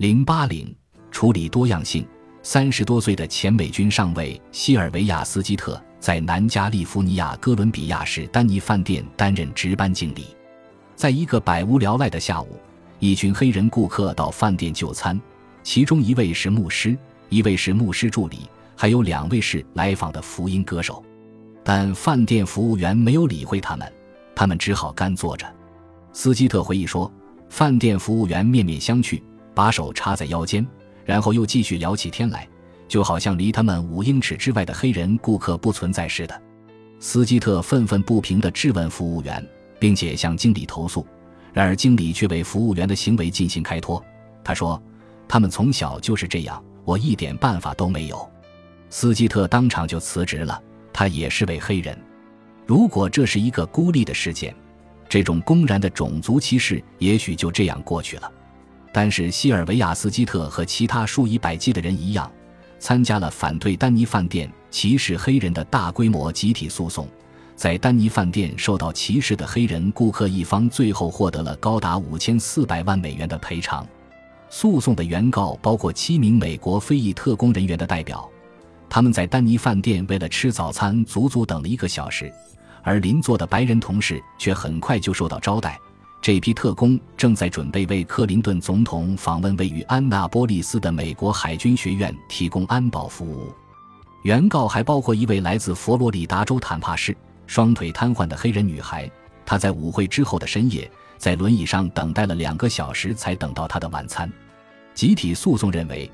零八零处理多样性。三十多岁的前美军上尉希尔维亚斯基特在南加利福尼亚哥伦比亚市丹尼饭店担任值班经理。在一个百无聊赖的下午，一群黑人顾客到饭店就餐，其中一位是牧师，一位是牧师助理，还有两位是来访的福音歌手。但饭店服务员没有理会他们，他们只好干坐着。斯基特回忆说：“饭店服务员面面相觑，把手插在腰间，然后又继续聊起天来，就好像离他们五英尺之外的黑人顾客不存在似的。”斯基特愤愤不平地质问服务员，并且向经理投诉。然而经理却为服务员的行为进行开脱。他说：“他们从小就是这样，我一点办法都没有。”斯基特当场就辞职了。他也是位黑人。如果这是一个孤立的事件，这种公然的种族歧视也许就这样过去了。但是希尔维亚斯基特和其他数以百计的人一样，参加了反对丹尼饭店歧视黑人的大规模集体诉讼。在丹尼饭店受到歧视的黑人顾客一方最后获得了高达五千四百万美元的赔偿。诉讼的原告包括七名美国非裔特工人员的代表。他们在丹尼饭店为了吃早餐，足足等了一个小时，而邻座的白人同事却很快就受到招待。这批特工正在准备为克林顿总统访问位于安纳波利斯的美国海军学院提供安保服务。原告还包括一位来自佛罗里达州坦帕市、双腿瘫痪的黑人女孩。她在舞会之后的深夜，在轮椅上等待了两个小时，才等到她的晚餐。集体诉讼认为。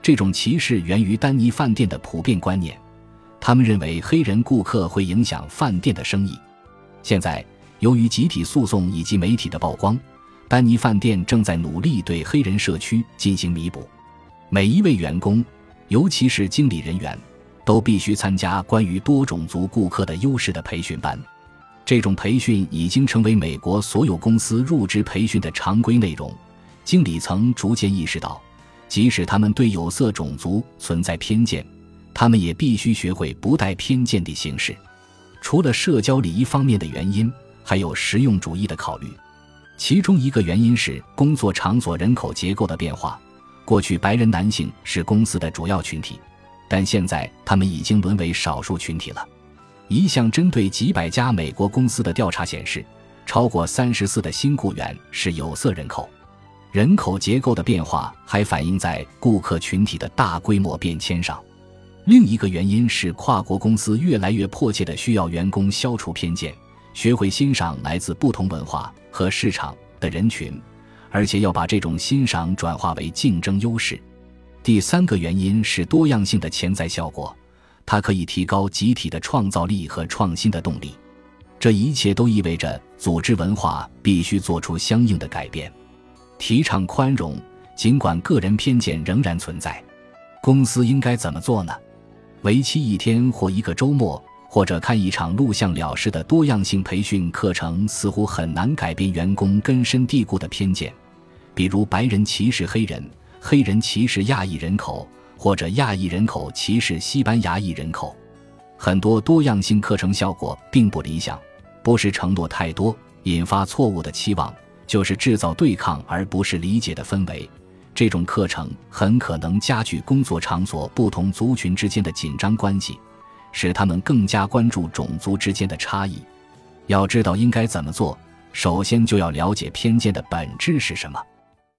这种歧视源于丹尼饭店的普遍观念，他们认为黑人顾客会影响饭店的生意。现在，由于集体诉讼以及媒体的曝光，丹尼饭店正在努力对黑人社区进行弥补。每一位员工，尤其是经理人员，都必须参加关于多种族顾客的优势的培训班。这种培训已经成为美国所有公司入职培训的常规内容。经理层逐渐意识到。即使他们对有色种族存在偏见，他们也必须学会不带偏见地行事。除了社交礼仪方面的原因，还有实用主义的考虑。其中一个原因是工作场所人口结构的变化。过去，白人男性是公司的主要群体，但现在他们已经沦为少数群体了。一项针对几百家美国公司的调查显示，超过三十四的新雇员是有色人口。人口结构的变化还反映在顾客群体的大规模变迁上。另一个原因是跨国公司越来越迫切地需要员工消除偏见，学会欣赏来自不同文化和市场的人群，而且要把这种欣赏转化为竞争优势。第三个原因是多样性的潜在效果，它可以提高集体的创造力和创新的动力。这一切都意味着组织文化必须做出相应的改变。提倡宽容，尽管个人偏见仍然存在。公司应该怎么做呢？为期一天或一个周末，或者看一场录像了事的多样性培训课程，似乎很难改变员工根深蒂固的偏见，比如白人歧视黑人、黑人歧视亚裔人口，或者亚裔人口歧视西班牙裔人口。很多多样性课程效果并不理想，不是承诺太多，引发错误的期望。就是制造对抗而不是理解的氛围，这种课程很可能加剧工作场所不同族群之间的紧张关系，使他们更加关注种族之间的差异。要知道应该怎么做，首先就要了解偏见的本质是什么。